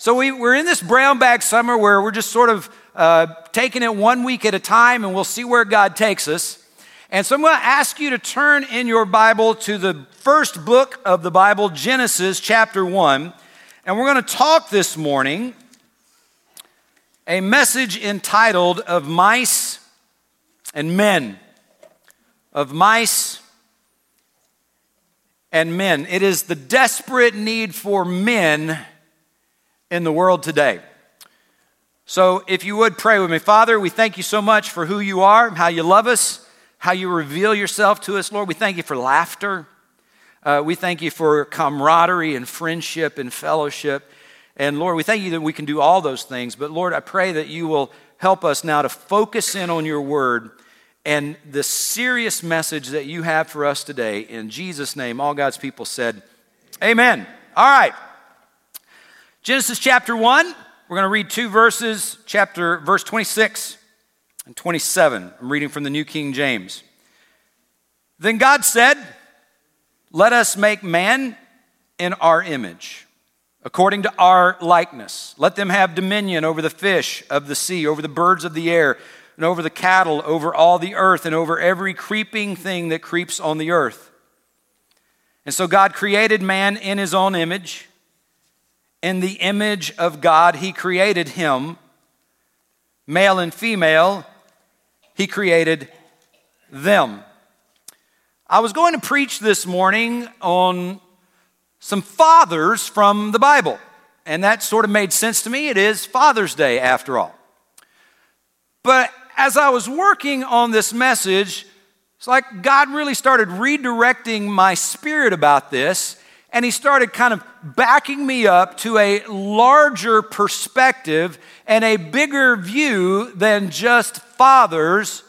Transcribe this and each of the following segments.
So we, we're in this brown bag summer where we're just sort of uh, taking it one week at a time and we'll see where God takes us. And so I'm going to ask you to turn in your Bible to the first book of the Bible, Genesis chapter 1. And we're going to talk this morning a message entitled Of Mice and Men. Of Mice and Men. It is the desperate need for men in the world today. So, if you would pray with me, Father, we thank you so much for who you are, how you love us, how you reveal yourself to us, Lord. We thank you for laughter. Uh, we thank you for camaraderie and friendship and fellowship. And Lord, we thank you that we can do all those things. But Lord, I pray that you will help us now to focus in on your word and the serious message that you have for us today. In Jesus' name, all God's people said, Amen. All right. Genesis chapter 1, we're going to read two verses, chapter verse 26 and 27. I'm reading from the New King James. Then God said, "Let us make man in our image, according to our likeness. Let them have dominion over the fish of the sea, over the birds of the air, and over the cattle, over all the earth, and over every creeping thing that creeps on the earth." And so God created man in his own image. In the image of God, He created him. Male and female, He created them. I was going to preach this morning on some fathers from the Bible, and that sort of made sense to me. It is Father's Day, after all. But as I was working on this message, it's like God really started redirecting my spirit about this and he started kind of backing me up to a larger perspective and a bigger view than just fathers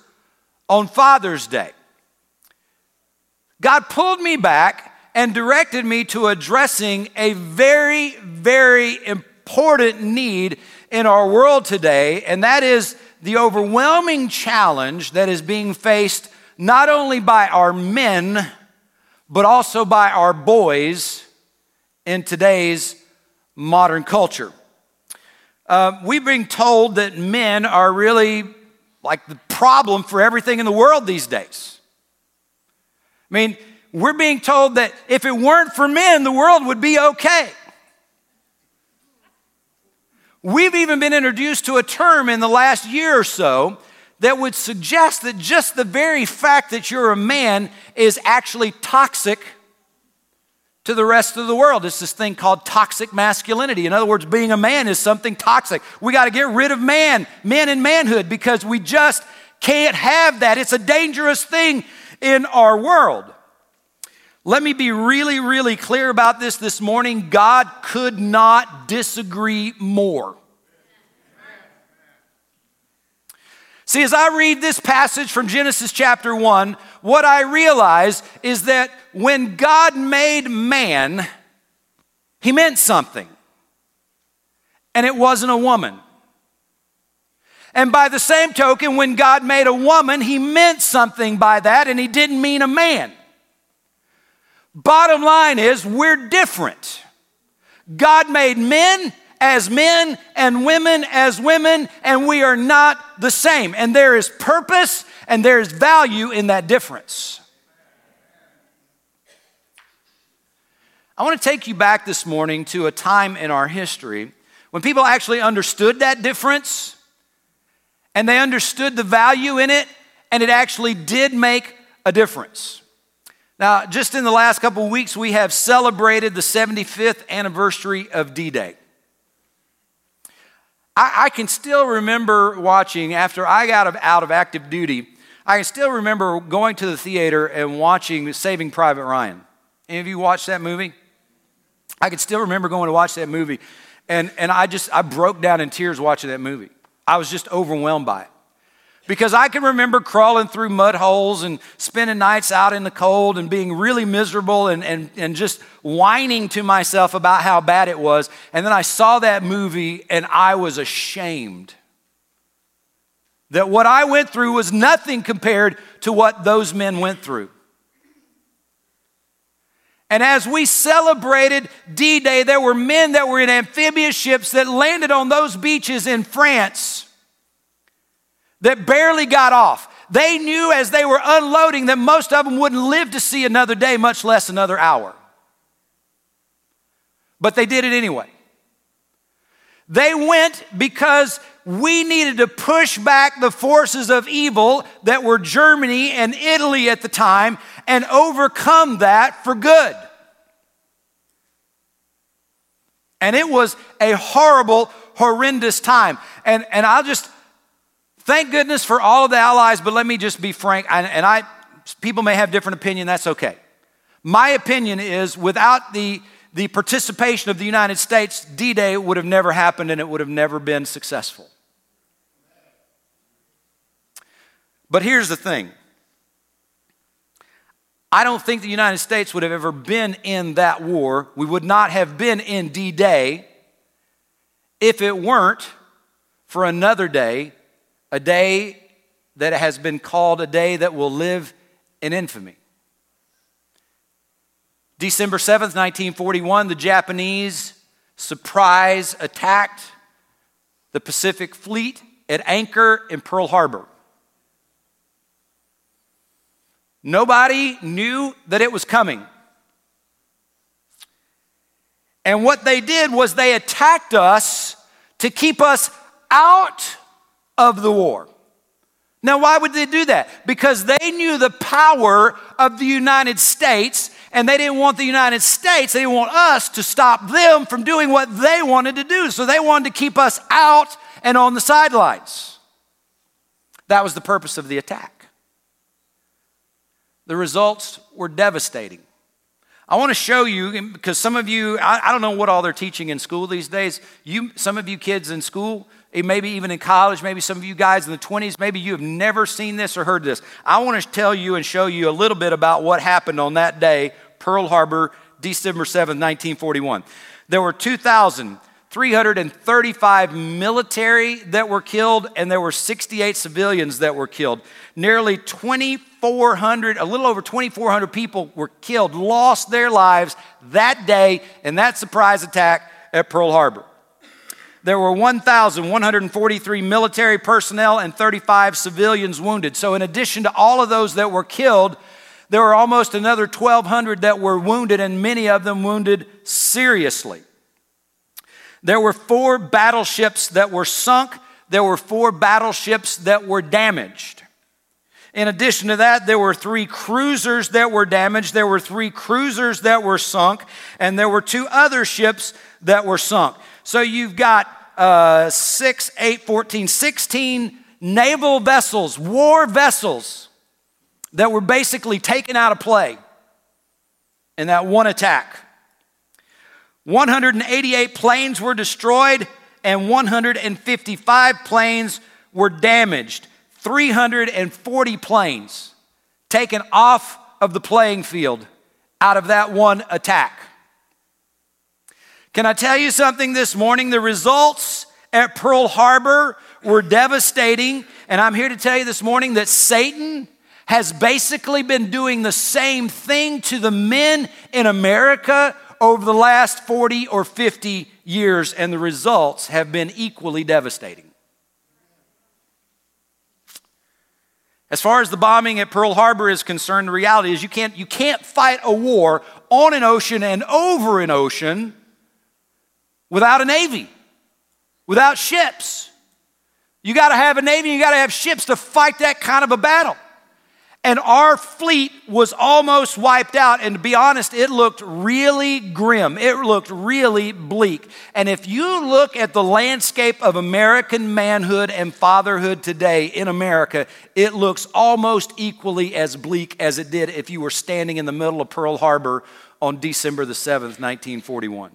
on Father's Day. God pulled me back and directed me to addressing a very, very important need in our world today, and that is the overwhelming challenge that is being faced not only by our men but also by our boys in today's modern culture. Uh, we've been told that men are really like the problem for everything in the world these days. I mean, we're being told that if it weren't for men, the world would be okay. We've even been introduced to a term in the last year or so that would suggest that just the very fact that you're a man is actually toxic to the rest of the world. It's this thing called toxic masculinity. In other words, being a man is something toxic. We got to get rid of man, men and manhood, because we just can't have that. It's a dangerous thing in our world. Let me be really, really clear about this this morning. God could not disagree more. See, as I read this passage from Genesis chapter 1, what I realize is that when God made man, he meant something. And it wasn't a woman. And by the same token, when God made a woman, he meant something by that, and he didn't mean a man. Bottom line is, we're different. God made men, as men and women as women, and we are not the same. And there is purpose and there is value in that difference. I want to take you back this morning to a time in our history when people actually understood that difference and they understood the value in it, and it actually did make a difference. Now, just in the last couple weeks, we have celebrated the 75th anniversary of D Day. I, I can still remember watching after I got out of active duty. I can still remember going to the theater and watching Saving Private Ryan. Any of you watched that movie? I can still remember going to watch that movie, and, and I just I broke down in tears watching that movie. I was just overwhelmed by it. Because I can remember crawling through mud holes and spending nights out in the cold and being really miserable and, and, and just whining to myself about how bad it was. And then I saw that movie and I was ashamed that what I went through was nothing compared to what those men went through. And as we celebrated D Day, there were men that were in amphibious ships that landed on those beaches in France that barely got off. They knew as they were unloading that most of them wouldn't live to see another day, much less another hour. But they did it anyway. They went because we needed to push back the forces of evil that were Germany and Italy at the time and overcome that for good. And it was a horrible, horrendous time. And, and I'll just thank goodness for all of the allies, but let me just be frank, and I people may have different opinion, that's okay. My opinion is without the the participation of the United States, D Day would have never happened and it would have never been successful. But here's the thing I don't think the United States would have ever been in that war. We would not have been in D Day if it weren't for another day, a day that has been called a day that will live in infamy. December 7th, 1941, the Japanese surprise attacked the Pacific Fleet at anchor in Pearl Harbor. Nobody knew that it was coming. And what they did was they attacked us to keep us out of the war. Now, why would they do that? Because they knew the power of the United States and they didn't want the United States, they didn't want us to stop them from doing what they wanted to do. So they wanted to keep us out and on the sidelines. That was the purpose of the attack. The results were devastating. I want to show you, because some of you, I, I, don't know what all they're teaching in school these days. You, some of you kids in school, maybe even in college, maybe some of you guys in the 20s, maybe you have never seen this or heard this. I want to tell you and show you a little bit about what happened on that day, Pearl Harbor, December 7, 1941. There were 2,335 military that were killed, and there were 68 civilians that were killed. Nearly 2,400, a little over 2,400 people were killed, lost their lives that day in that surprise attack at Pearl Harbor. There were 1,143 military personnel and 35 civilians wounded. So, in addition to all of those that were killed, there were almost another 1,200 that were wounded, and many of them wounded seriously. There were four battleships that were sunk, there were four battleships that were damaged. In addition to that, there were three cruisers that were damaged, there were three cruisers that were sunk, and there were two other ships that were sunk. So you've got uh, 6, 8, 14, 16 naval vessels, war vessels, that were basically taken out of play in that one attack. 188 planes were destroyed, and 155 planes were damaged. 340 planes taken off of the playing field out of that one attack. Can I tell you something this morning? The results at Pearl Harbor were devastating, and I'm here to tell you this morning that Satan has basically been doing the same thing to the men in America over the last 40 or 50 years, and the results have been equally devastating. As far as the bombing at Pearl Harbor is concerned, the reality is you can't, you can't fight a war on an ocean and over an ocean without a navy, without ships. You got to have a navy, you got to have ships to fight that kind of a battle. And our fleet was almost wiped out. And to be honest, it looked really grim. It looked really bleak. And if you look at the landscape of American manhood and fatherhood today in America, it looks almost equally as bleak as it did if you were standing in the middle of Pearl Harbor on December the 7th, 1941.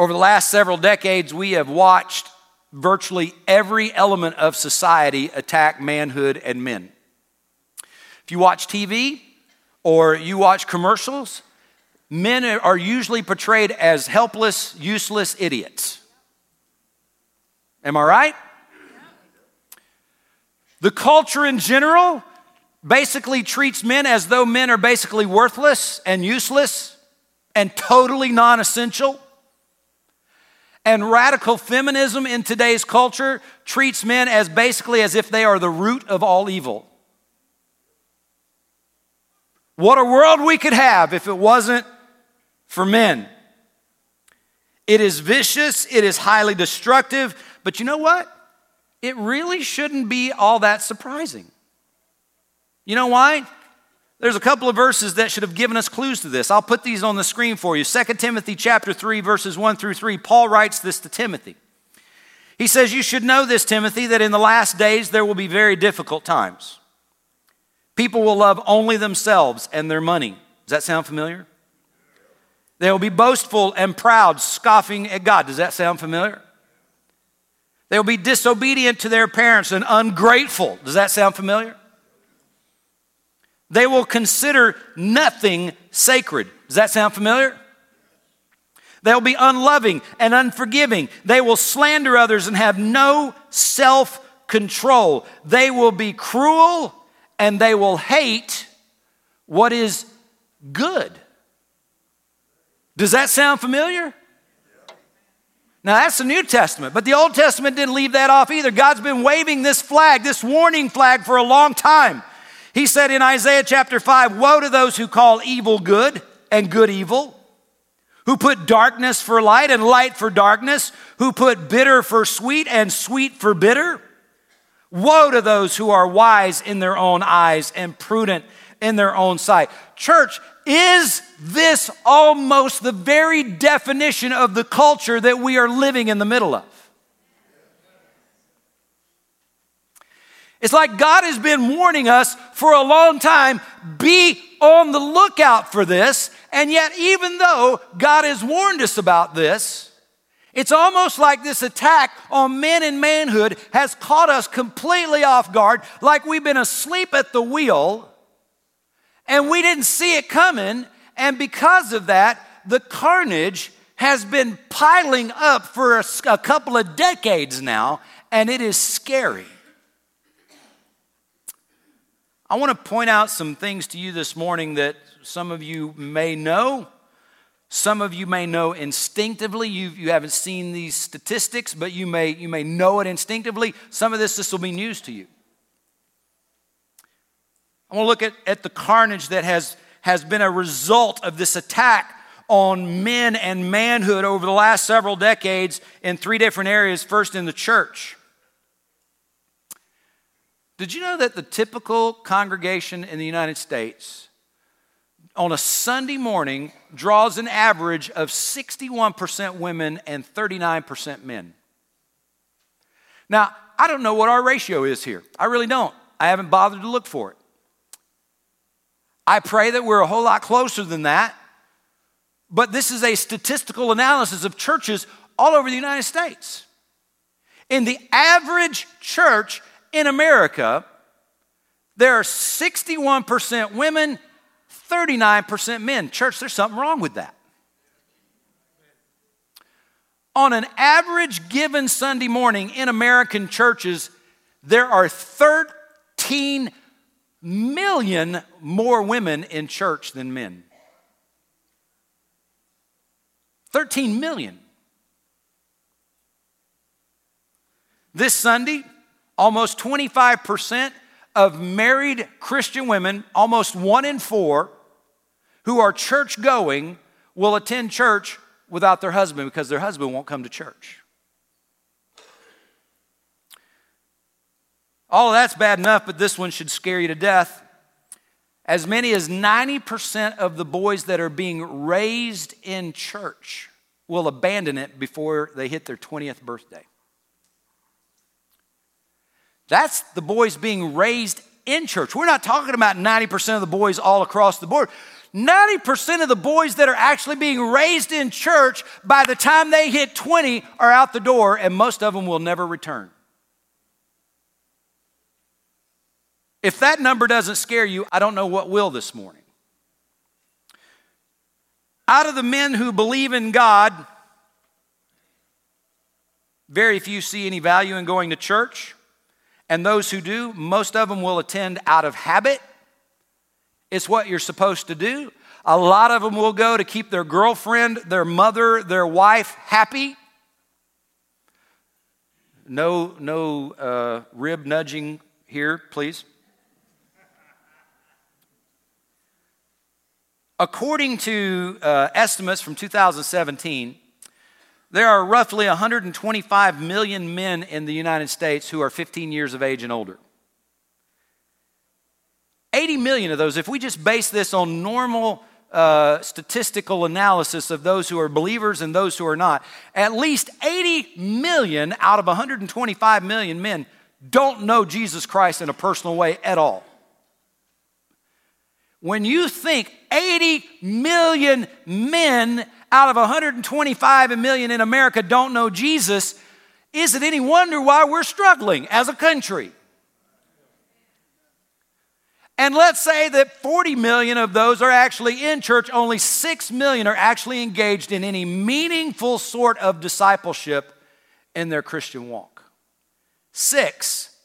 Over the last several decades, we have watched virtually every element of society attack manhood and men. If you watch TV or you watch commercials, men are usually portrayed as helpless, useless idiots. Am I right? The culture in general basically treats men as though men are basically worthless and useless and totally non essential. And radical feminism in today's culture treats men as basically as if they are the root of all evil. What a world we could have if it wasn't for men. It is vicious, it is highly destructive, but you know what? It really shouldn't be all that surprising. You know why? There's a couple of verses that should have given us clues to this. I'll put these on the screen for you. 2 Timothy chapter 3 verses 1 through 3. Paul writes this to Timothy. He says, "You should know this, Timothy, that in the last days there will be very difficult times. People will love only themselves and their money." Does that sound familiar? They will be boastful and proud, scoffing at God. Does that sound familiar? They will be disobedient to their parents and ungrateful. Does that sound familiar? They will consider nothing sacred. Does that sound familiar? They'll be unloving and unforgiving. They will slander others and have no self control. They will be cruel and they will hate what is good. Does that sound familiar? Now, that's the New Testament, but the Old Testament didn't leave that off either. God's been waving this flag, this warning flag, for a long time. He said in Isaiah chapter 5 Woe to those who call evil good and good evil, who put darkness for light and light for darkness, who put bitter for sweet and sweet for bitter. Woe to those who are wise in their own eyes and prudent in their own sight. Church, is this almost the very definition of the culture that we are living in the middle of? It's like God has been warning us for a long time be on the lookout for this. And yet, even though God has warned us about this, it's almost like this attack on men and manhood has caught us completely off guard, like we've been asleep at the wheel and we didn't see it coming. And because of that, the carnage has been piling up for a, a couple of decades now, and it is scary. I want to point out some things to you this morning that some of you may know. Some of you may know instinctively. You, you haven't seen these statistics, but you may, you may know it instinctively. Some of this, this will be news to you. I want to look at, at the carnage that has, has been a result of this attack on men and manhood over the last several decades in three different areas. First, in the church. Did you know that the typical congregation in the United States on a Sunday morning draws an average of 61% women and 39% men? Now, I don't know what our ratio is here. I really don't. I haven't bothered to look for it. I pray that we're a whole lot closer than that. But this is a statistical analysis of churches all over the United States. In the average church, in America, there are 61% women, 39% men. Church, there's something wrong with that. On an average given Sunday morning in American churches, there are 13 million more women in church than men. 13 million. This Sunday, Almost 25% of married Christian women, almost one in four, who are church going, will attend church without their husband because their husband won't come to church. All of that's bad enough, but this one should scare you to death. As many as 90% of the boys that are being raised in church will abandon it before they hit their 20th birthday. That's the boys being raised in church. We're not talking about 90% of the boys all across the board. 90% of the boys that are actually being raised in church by the time they hit 20 are out the door, and most of them will never return. If that number doesn't scare you, I don't know what will this morning. Out of the men who believe in God, very few see any value in going to church. And those who do, most of them will attend out of habit It's what you're supposed to do. A lot of them will go to keep their girlfriend, their mother, their wife happy. No, no uh, rib nudging here, please. According to uh, estimates from 2017, there are roughly 125 million men in the United States who are 15 years of age and older. 80 million of those, if we just base this on normal uh, statistical analysis of those who are believers and those who are not, at least 80 million out of 125 million men don't know Jesus Christ in a personal way at all. When you think 80 million men out of 125 million in America don't know Jesus, is it any wonder why we're struggling as a country? And let's say that 40 million of those are actually in church, only 6 million are actually engaged in any meaningful sort of discipleship in their Christian walk. Six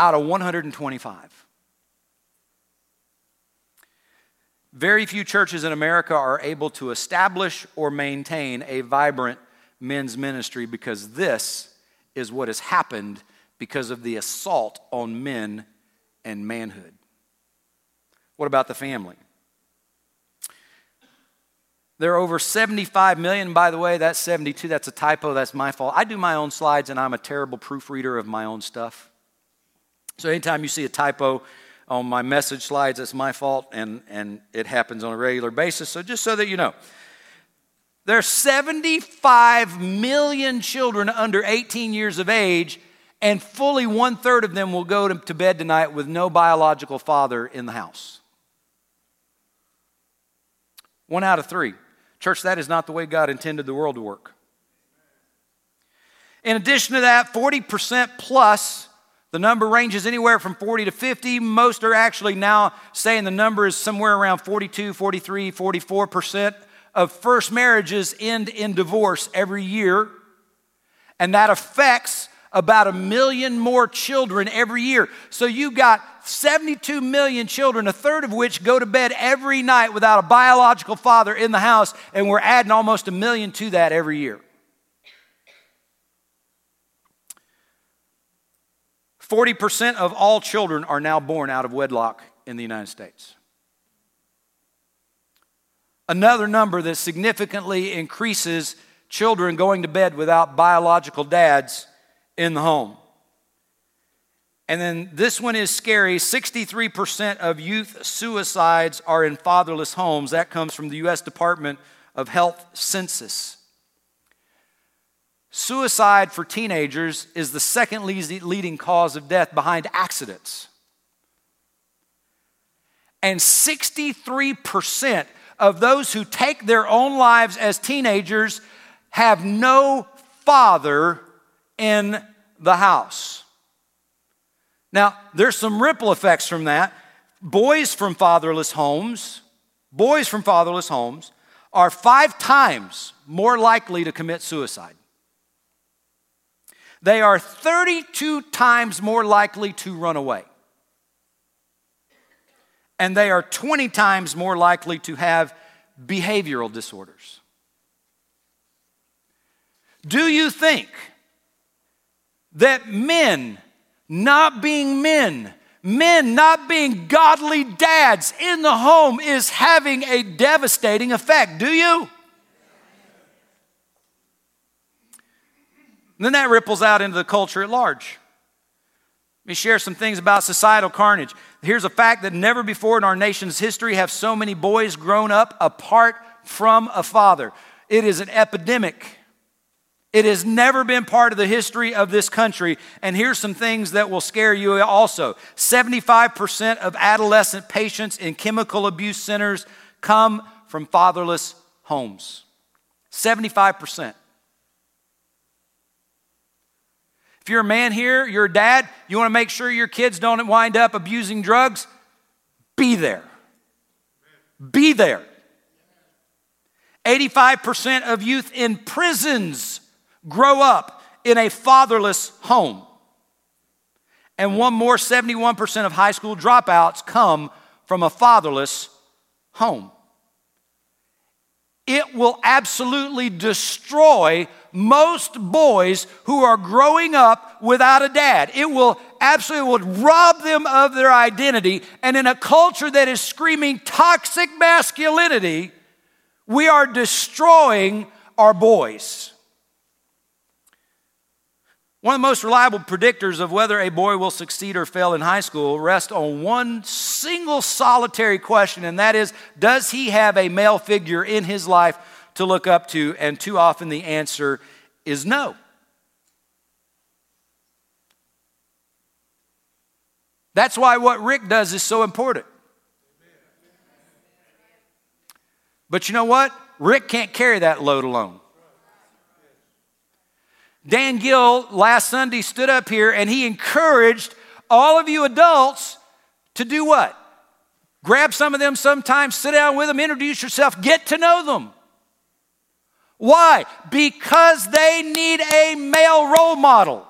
out of 125. Very few churches in America are able to establish or maintain a vibrant men's ministry because this is what has happened because of the assault on men and manhood. What about the family? There are over 75 million. By the way, that's 72. That's a typo. That's my fault. I do my own slides and I'm a terrible proofreader of my own stuff. So anytime you see a typo, on my message slides. It's my fault, and, and it happens on a regular basis. So just so that you know, there are 75 million children under 18 years of age, and fully one third of them will go to bed tonight with no biological father in the house. One out of three. Church, that is not the way God intended the world to work. In addition to that, 40% plus the number ranges anywhere from 40 to 50. Most are actually now saying the number is somewhere around 42, 43, 44% of first marriages end in divorce every year. And that affects about a million more children every year. So you've got 72 million children, a third of which go to bed every night without a biological father in the house, and we're adding almost a million to that every year. 40% of all children are now born out of wedlock in the United States. Another number that significantly increases children going to bed without biological dads in the home. And then this one is scary 63% of youth suicides are in fatherless homes. That comes from the U.S. Department of Health Census. Suicide for teenagers is the second leading cause of death behind accidents. And 63% of those who take their own lives as teenagers have no father in the house. Now, there's some ripple effects from that. Boys from fatherless homes, boys from fatherless homes are five times more likely to commit suicide. They are 32 times more likely to run away. And they are 20 times more likely to have behavioral disorders. Do you think that men not being men, men not being godly dads in the home is having a devastating effect? Do you? And then that ripples out into the culture at large. Let me share some things about societal carnage. Here's a fact that never before in our nation's history have so many boys grown up apart from a father. It is an epidemic. It has never been part of the history of this country. And here's some things that will scare you also 75% of adolescent patients in chemical abuse centers come from fatherless homes. 75%. If you're a man here, you're a dad, you want to make sure your kids don't wind up abusing drugs, be there. Be there. 85% of youth in prisons grow up in a fatherless home. And one more 71% of high school dropouts come from a fatherless home. It will absolutely destroy most boys who are growing up without a dad. It will absolutely would rob them of their identity. And in a culture that is screaming toxic masculinity, we are destroying our boys. One of the most reliable predictors of whether a boy will succeed or fail in high school rests on one single solitary question, and that is Does he have a male figure in his life to look up to? And too often the answer is no. That's why what Rick does is so important. But you know what? Rick can't carry that load alone. Dan Gill last Sunday stood up here and he encouraged all of you adults to do what? Grab some of them sometimes, sit down with them, introduce yourself, get to know them. Why? Because they need a male role model.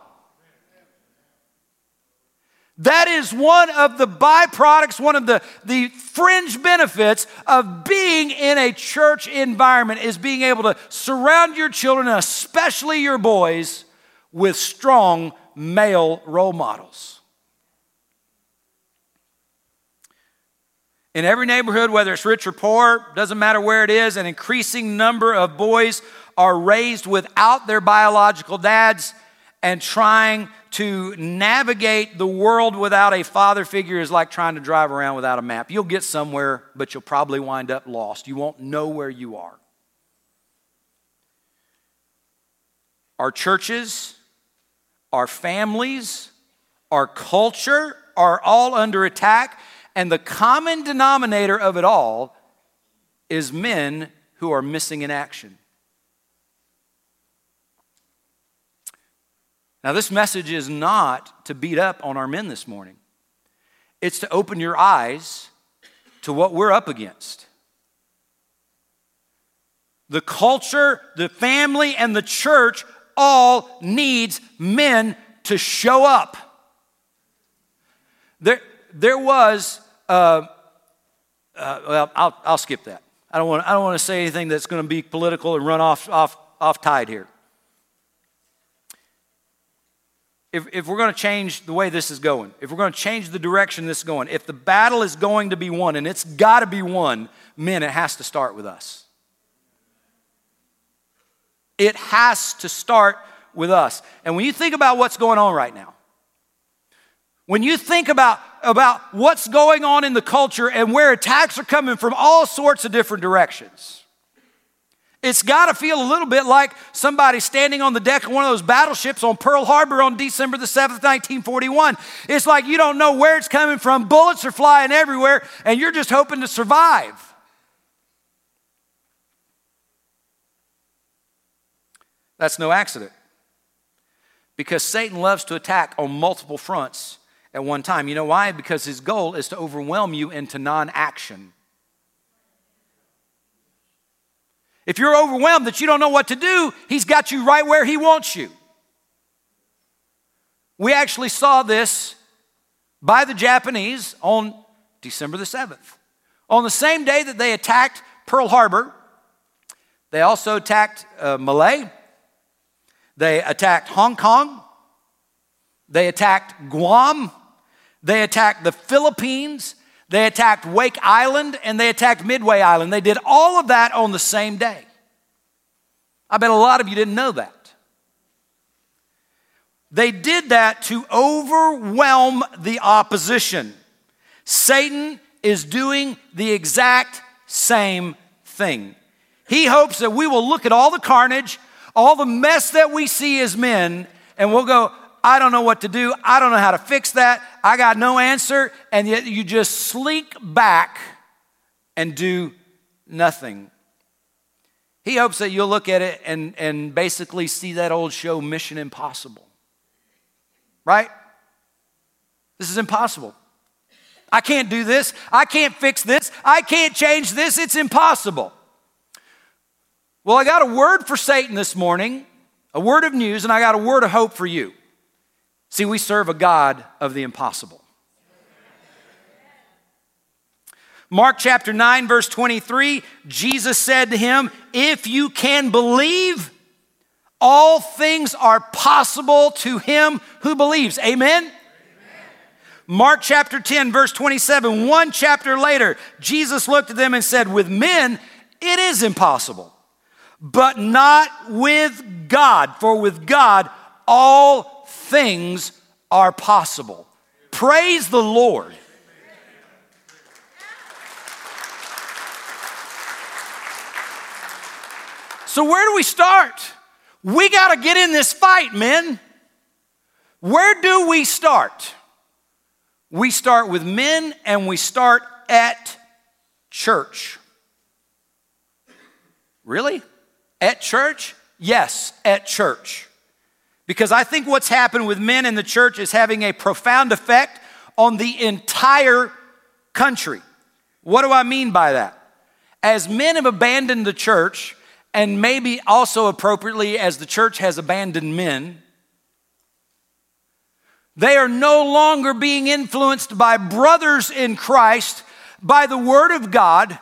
That is one of the byproducts, one of the, the fringe benefits of being in a church environment is being able to surround your children, especially your boys, with strong male role models. In every neighborhood, whether it's rich or poor, doesn't matter where it is, an increasing number of boys are raised without their biological dads and trying to navigate the world without a father figure is like trying to drive around without a map. You'll get somewhere, but you'll probably wind up lost. You won't know where you are. Our churches, our families, our culture are all under attack, and the common denominator of it all is men who are missing in action. Now, this message is not to beat up on our men this morning, it's to open your eyes to what we're up against. The culture, the family, and the church all needs men to show up. There, there was, uh, uh, well, I'll, I'll skip that. I don't, want, I don't want to say anything that's going to be political and run off, off, off tide here if, if we're going to change the way this is going, if we're going to change the direction this is going, if the battle is going to be won, and it's got to be won, men, it has to start with us. It has to start with us. And when you think about what's going on right now, when you think about, about what's going on in the culture and where attacks are coming from all sorts of different directions, it's got to feel a little bit like somebody standing on the deck of one of those battleships on Pearl Harbor on December the 7th, 1941. It's like you don't know where it's coming from, bullets are flying everywhere, and you're just hoping to survive. That's no accident. Because Satan loves to attack on multiple fronts at one time. You know why? Because his goal is to overwhelm you into non action. If you're overwhelmed that you don't know what to do, He's got you right where He wants you. We actually saw this by the Japanese on December the 7th. On the same day that they attacked Pearl Harbor, they also attacked uh, Malay, they attacked Hong Kong, they attacked Guam, they attacked the Philippines, they attacked Wake Island and they attacked Midway Island. They did all of that on the same day. I bet a lot of you didn't know that. They did that to overwhelm the opposition. Satan is doing the exact same thing. He hopes that we will look at all the carnage, all the mess that we see as men, and we'll go, I don't know what to do. I don't know how to fix that. I got no answer. And yet you just slink back and do nothing. He hopes that you'll look at it and, and basically see that old show, Mission Impossible. Right? This is impossible. I can't do this. I can't fix this. I can't change this. It's impossible. Well, I got a word for Satan this morning, a word of news, and I got a word of hope for you. See, we serve a God of the impossible. Mark chapter 9, verse 23, Jesus said to him, If you can believe, all things are possible to him who believes. Amen? Amen? Mark chapter 10, verse 27, one chapter later, Jesus looked at them and said, With men, it is impossible, but not with God, for with God, all things are possible. Praise the Lord. So, where do we start? We got to get in this fight, men. Where do we start? We start with men and we start at church. Really? At church? Yes, at church. Because I think what's happened with men in the church is having a profound effect on the entire country. What do I mean by that? As men have abandoned the church, and maybe also appropriately as the church has abandoned men, they are no longer being influenced by brothers in Christ, by the Word of God,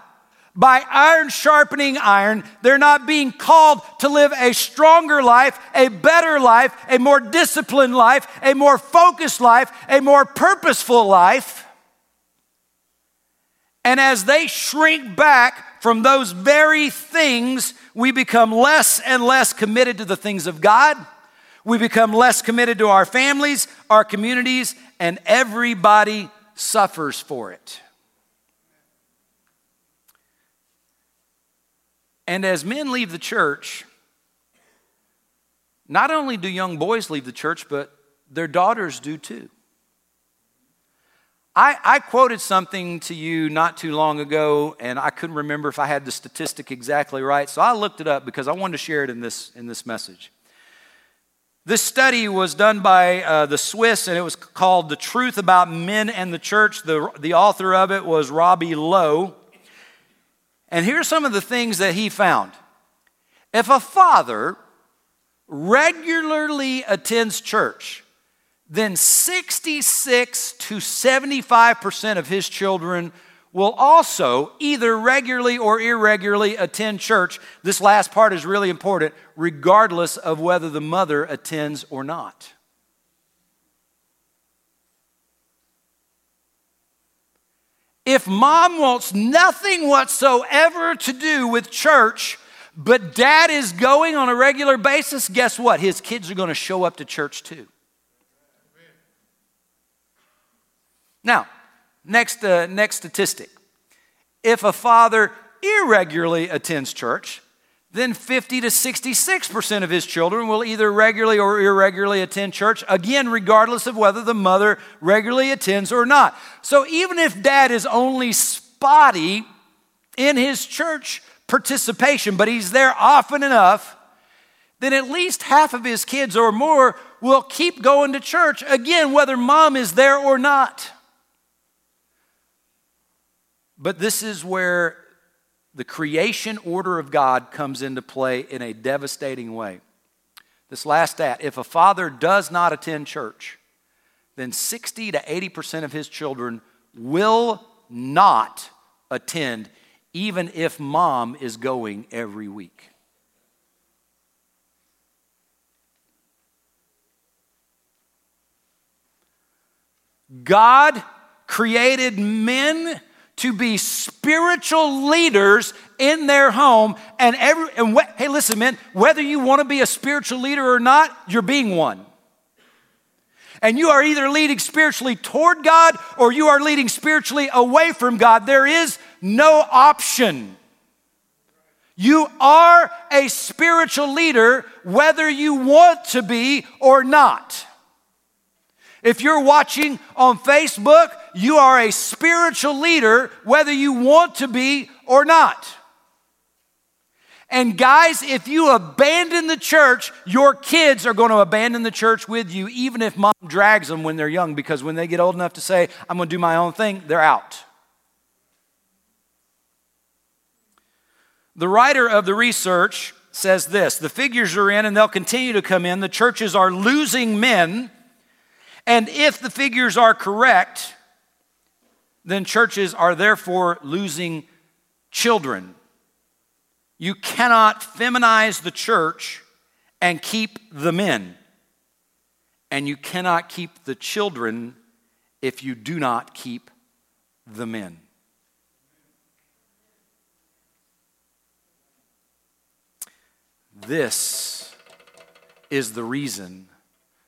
by iron sharpening iron. They're not being called to live a stronger life, a better life, a more disciplined life, a more focused life, a more purposeful life. And as they shrink back from those very things, we become less and less committed to the things of God. We become less committed to our families, our communities, and everybody suffers for it. And as men leave the church, not only do young boys leave the church, but their daughters do too. I, I, quoted something to you not too long ago, and I couldn't remember if I had the statistic exactly right, so I looked it up because I wanted to share it in this, in this message. This study was done by uh, the Swiss, and it was called The Truth About Men and the Church. The, the author of it was Robbie Low. And here's some of the things that he found. If a father regularly attends church, then 66 to 75% of his children will also either regularly or irregularly attend church. This last part is really important, regardless of whether the mother attends or not. If mom wants nothing whatsoever to do with church, but dad is going on a regular basis, guess what? His kids are going to show up to church too. Now, next, uh, next statistic. If a father irregularly attends church, then 50 to 66% of his children will either regularly or irregularly attend church, again, regardless of whether the mother regularly attends or not. So even if dad is only spotty in his church participation, but he's there often enough, then at least half of his kids or more will keep going to church, again, whether mom is there or not. But this is where the creation order of God comes into play in a devastating way. This last stat if a father does not attend church, then 60 to 80% of his children will not attend, even if mom is going every week. God created men to be spiritual leaders in their home. And every, and wh- hey, listen, man, whether you want to be a spiritual leader or not, you're being one. And you are either leading spiritually toward God or you are leading spiritually away from God. There is no option. You are a spiritual leader whether you want to be or not. If you're watching on Facebook, you are a spiritual leader whether you want to be or not. And guys, if you abandon the church, your kids are going to abandon the church with you, even if mom drags them when they're young, because when they get old enough to say, I'm going to do my own thing, they're out. The writer of the research says this the figures are in and they'll continue to come in. The churches are losing men and if the figures are correct, then churches are therefore losing children. You cannot feminize the church and keep the men. And you cannot keep the children if you do not keep the men. This is the reason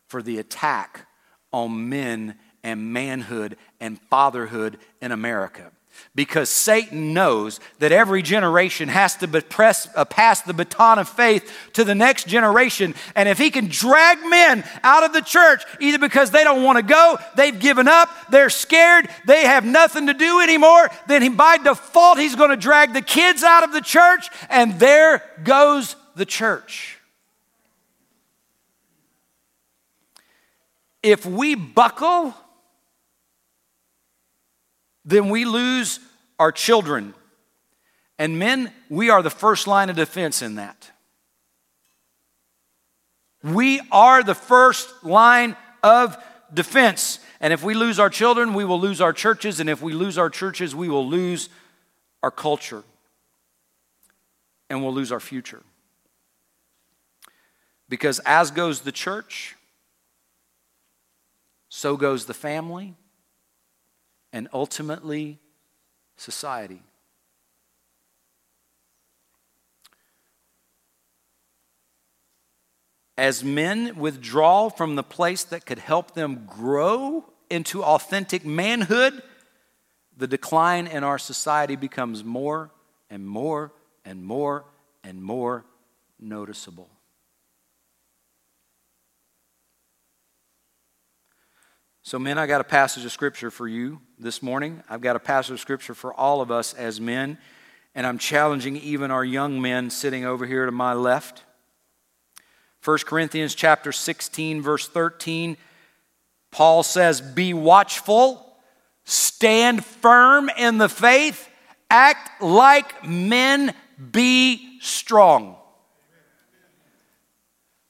for the attack on men and manhood and fatherhood in America. Because Satan knows that every generation has to press, uh, pass the baton of faith to the next generation. And if he can drag men out of the church, either because they don't want to go, they've given up, they're scared, they have nothing to do anymore, then he, by default, he's going to drag the kids out of the church, and there goes the church. If we buckle, then we lose our children. And men, we are the first line of defense in that. We are the first line of defense. And if we lose our children, we will lose our churches. And if we lose our churches, we will lose our culture. And we'll lose our future. Because as goes the church, so goes the family, and ultimately society. As men withdraw from the place that could help them grow into authentic manhood, the decline in our society becomes more and more and more and more noticeable. So, men, I got a passage of scripture for you this morning. I've got a passage of scripture for all of us as men, and I'm challenging even our young men sitting over here to my left. 1 Corinthians chapter 16 verse 13 Paul says be watchful stand firm in the faith act like men be strong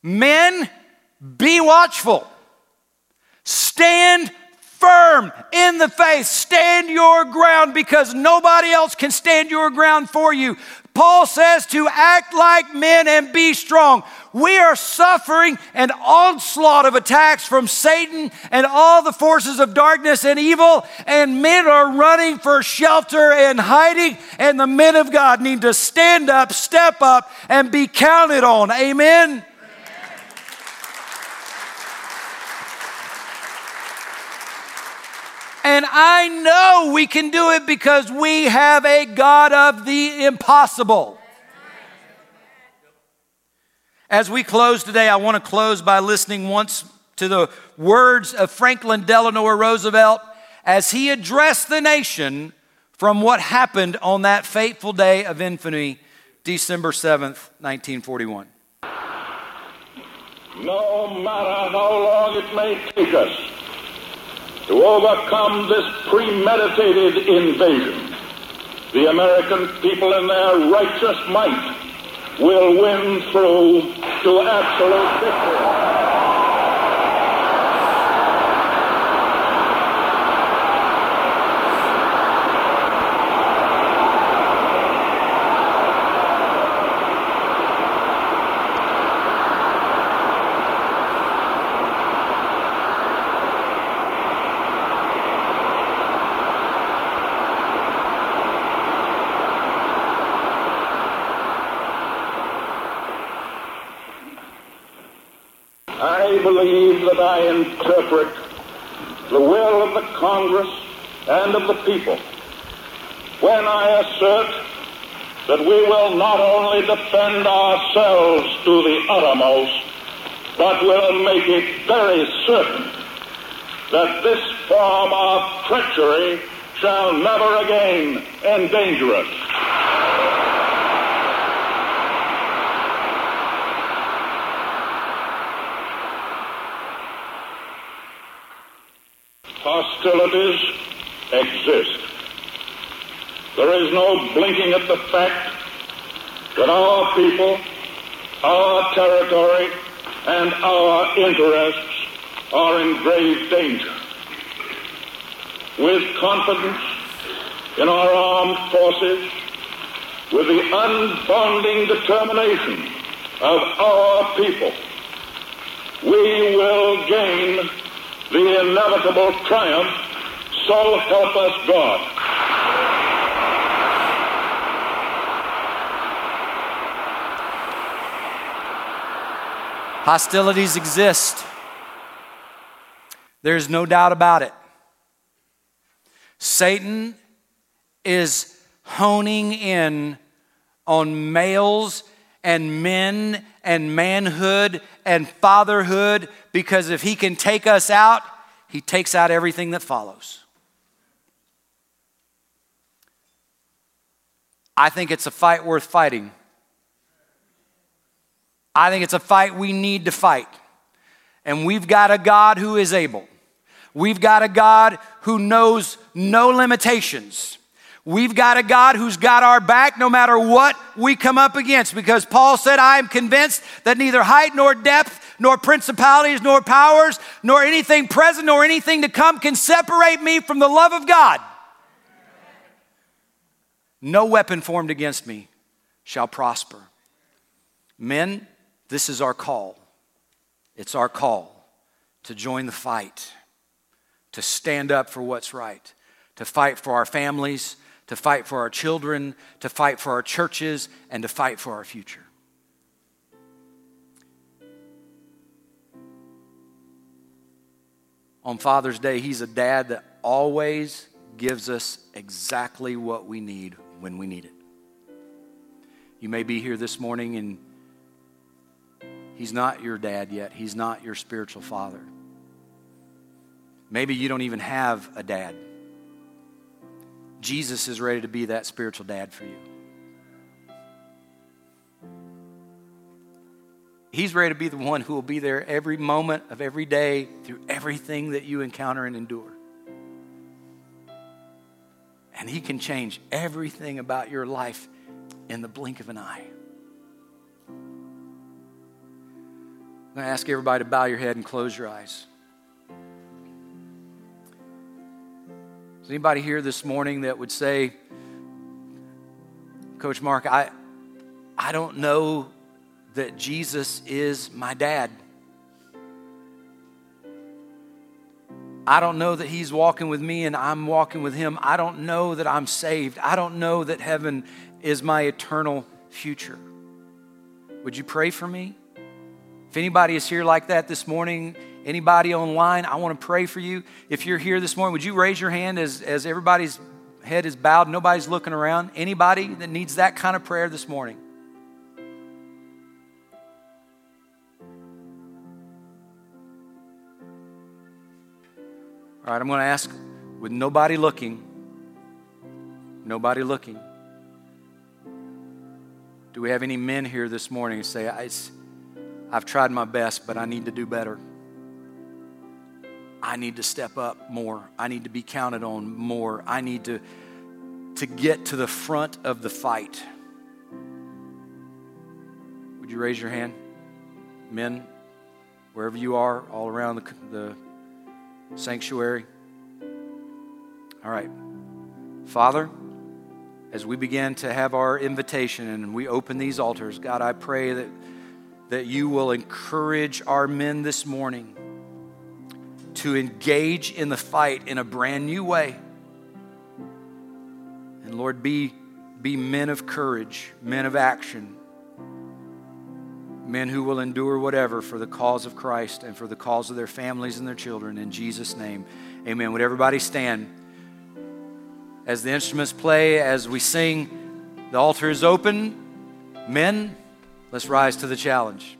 Men be watchful Stand firm in the faith. Stand your ground because nobody else can stand your ground for you. Paul says to act like men and be strong. We are suffering an onslaught of attacks from Satan and all the forces of darkness and evil, and men are running for shelter and hiding, and the men of God need to stand up, step up, and be counted on. Amen. And I know we can do it because we have a God of the impossible. As we close today, I want to close by listening once to the words of Franklin Delano Roosevelt as he addressed the nation from what happened on that fateful day of infamy, December 7th, 1941. No matter how long it may take us to overcome this premeditated invasion. The American people in their righteous might will win through to absolute victory. believe that I interpret the will of the Congress and of the people when I assert that we will not only defend ourselves to the uttermost, but will make it very certain that this form of treachery shall never again endanger us. Hostilities exist. There is no blinking at the fact that our people, our territory, and our interests are in grave danger. With confidence in our armed forces with the unbonding determination of our people, we will gain the inevitable triumph, so help us God. Hostilities exist. There's no doubt about it. Satan is honing in on males and men and manhood and fatherhood because if he can take us out, he takes out everything that follows. I think it's a fight worth fighting. I think it's a fight we need to fight. And we've got a God who is able. We've got a God who knows no limitations. We've got a God who's got our back no matter what we come up against because Paul said, I am convinced that neither height nor depth, nor principalities, nor powers, nor anything present, nor anything to come can separate me from the love of God. No weapon formed against me shall prosper. Men, this is our call. It's our call to join the fight, to stand up for what's right, to fight for our families, to fight for our children, to fight for our churches, and to fight for our future. On Father's Day, He's a dad that always gives us exactly what we need when we need it. You may be here this morning and He's not your dad yet, He's not your spiritual father. Maybe you don't even have a dad. Jesus is ready to be that spiritual dad for you. He's ready to be the one who will be there every moment of every day through everything that you encounter and endure. And He can change everything about your life in the blink of an eye. I'm going to ask everybody to bow your head and close your eyes. Anybody here this morning that would say, Coach Mark, I, I don't know that Jesus is my dad. I don't know that he's walking with me and I'm walking with him. I don't know that I'm saved. I don't know that heaven is my eternal future. Would you pray for me? If anybody is here like that this morning, Anybody online, I want to pray for you. If you're here this morning, would you raise your hand as, as everybody's head is bowed, nobody's looking around? Anybody that needs that kind of prayer this morning? All right, I'm going to ask with nobody looking, nobody looking. Do we have any men here this morning say, I've tried my best, but I need to do better? I need to step up more. I need to be counted on more. I need to, to get to the front of the fight. Would you raise your hand? Men, wherever you are, all around the, the sanctuary. All right. Father, as we begin to have our invitation and we open these altars, God, I pray that, that you will encourage our men this morning to engage in the fight in a brand new way. And Lord, be, be men of courage, men of action, men who will endure whatever for the cause of Christ and for the cause of their families and their children. In Jesus' name, amen. Would everybody stand? As the instruments play, as we sing, the altar is open. Men, let's rise to the challenge.